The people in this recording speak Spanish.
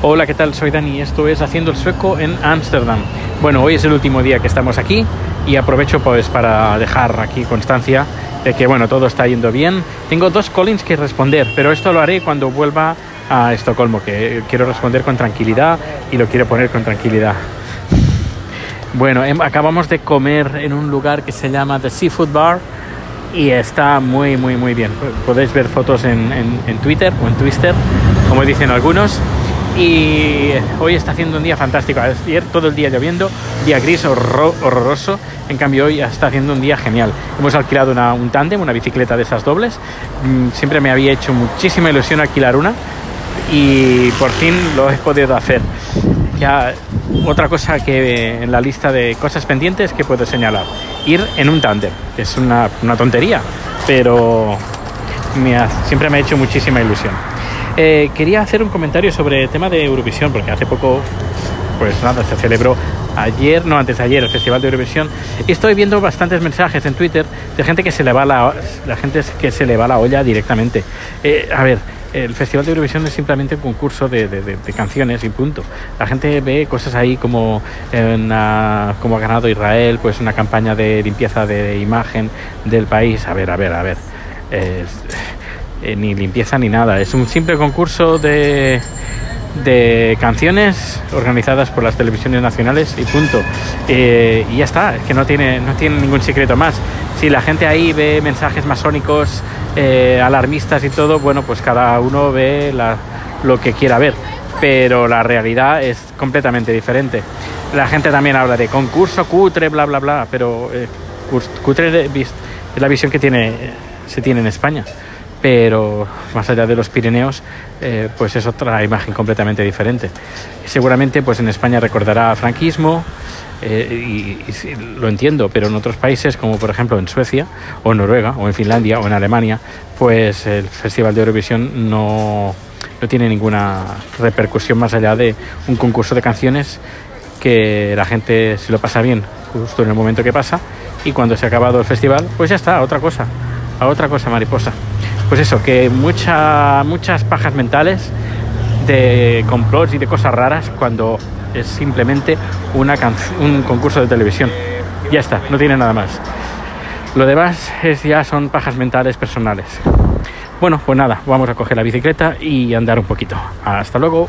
Hola, ¿qué tal? Soy Dani y esto es Haciendo el Sueco en Ámsterdam. Bueno, hoy es el último día que estamos aquí y aprovecho pues para dejar aquí constancia de que bueno, todo está yendo bien. Tengo dos callings que responder, pero esto lo haré cuando vuelva a Estocolmo, que quiero responder con tranquilidad y lo quiero poner con tranquilidad. Bueno, em, acabamos de comer en un lugar que se llama The Seafood Bar y está muy, muy, muy bien. Podéis ver fotos en, en, en Twitter o en Twister, como dicen algunos y hoy está haciendo un día fantástico. Ayer todo el día lloviendo, día gris horroroso. En cambio hoy está haciendo un día genial. Hemos alquilado un tándem, una bicicleta de esas dobles. Mm, siempre me había hecho muchísima ilusión alquilar una y por fin lo he podido hacer. Ya otra cosa que en la lista de cosas pendientes que puedo señalar, ir en un tándem, es una, tontería, pero siempre me ha hecho muchísima ilusión. Eh, quería hacer un comentario sobre el tema de Eurovisión, porque hace poco, pues nada, se celebró ayer, no antes de ayer, el Festival de Eurovisión. Estoy viendo bastantes mensajes en Twitter de gente que se le va la, la gente que se le va la olla directamente. Eh, a ver, el Festival de Eurovisión es simplemente un concurso de, de, de, canciones y punto. La gente ve cosas ahí como, una, como ha ganado Israel, pues una campaña de limpieza de imagen del país. A ver, a ver, a ver. Eh, eh, ni limpieza ni nada. Es un simple concurso de, de canciones organizadas por las televisiones nacionales y punto. Eh, y ya está, es que no tiene, no tiene ningún secreto más. Si la gente ahí ve mensajes masónicos, eh, alarmistas y todo, bueno, pues cada uno ve lo que quiera ver. Pero la realidad es completamente diferente. La gente también habla de concurso cutre, bla, bla, bla, pero eh, cutre es la visión que tiene, se tiene en España pero más allá de los Pirineos, eh, pues es otra imagen completamente diferente. Seguramente, pues en España recordará franquismo, eh, y, lo entiendo, pero en otros países, como por ejemplo en Suecia, o Noruega, o en Finlandia, o en Alemania, pues el Festival de Eurovisión no, no tiene ninguna repercusión más allá de un concurso de canciones que la gente se lo pasa bien justo en el momento que pasa y cuando se ha acabado el festival, pues ya está, a otra cosa, a otra cosa mariposa pues eso, que mucha, muchas pajas mentales de complots y de cosas raras cuando es simplemente una un concurso de televisión. Ya está, no tiene nada más. Lo demás es, ya son pajas mentales personales. Bueno, pues nada, vamos a coger la bicicleta y andar un poquito. Hasta luego.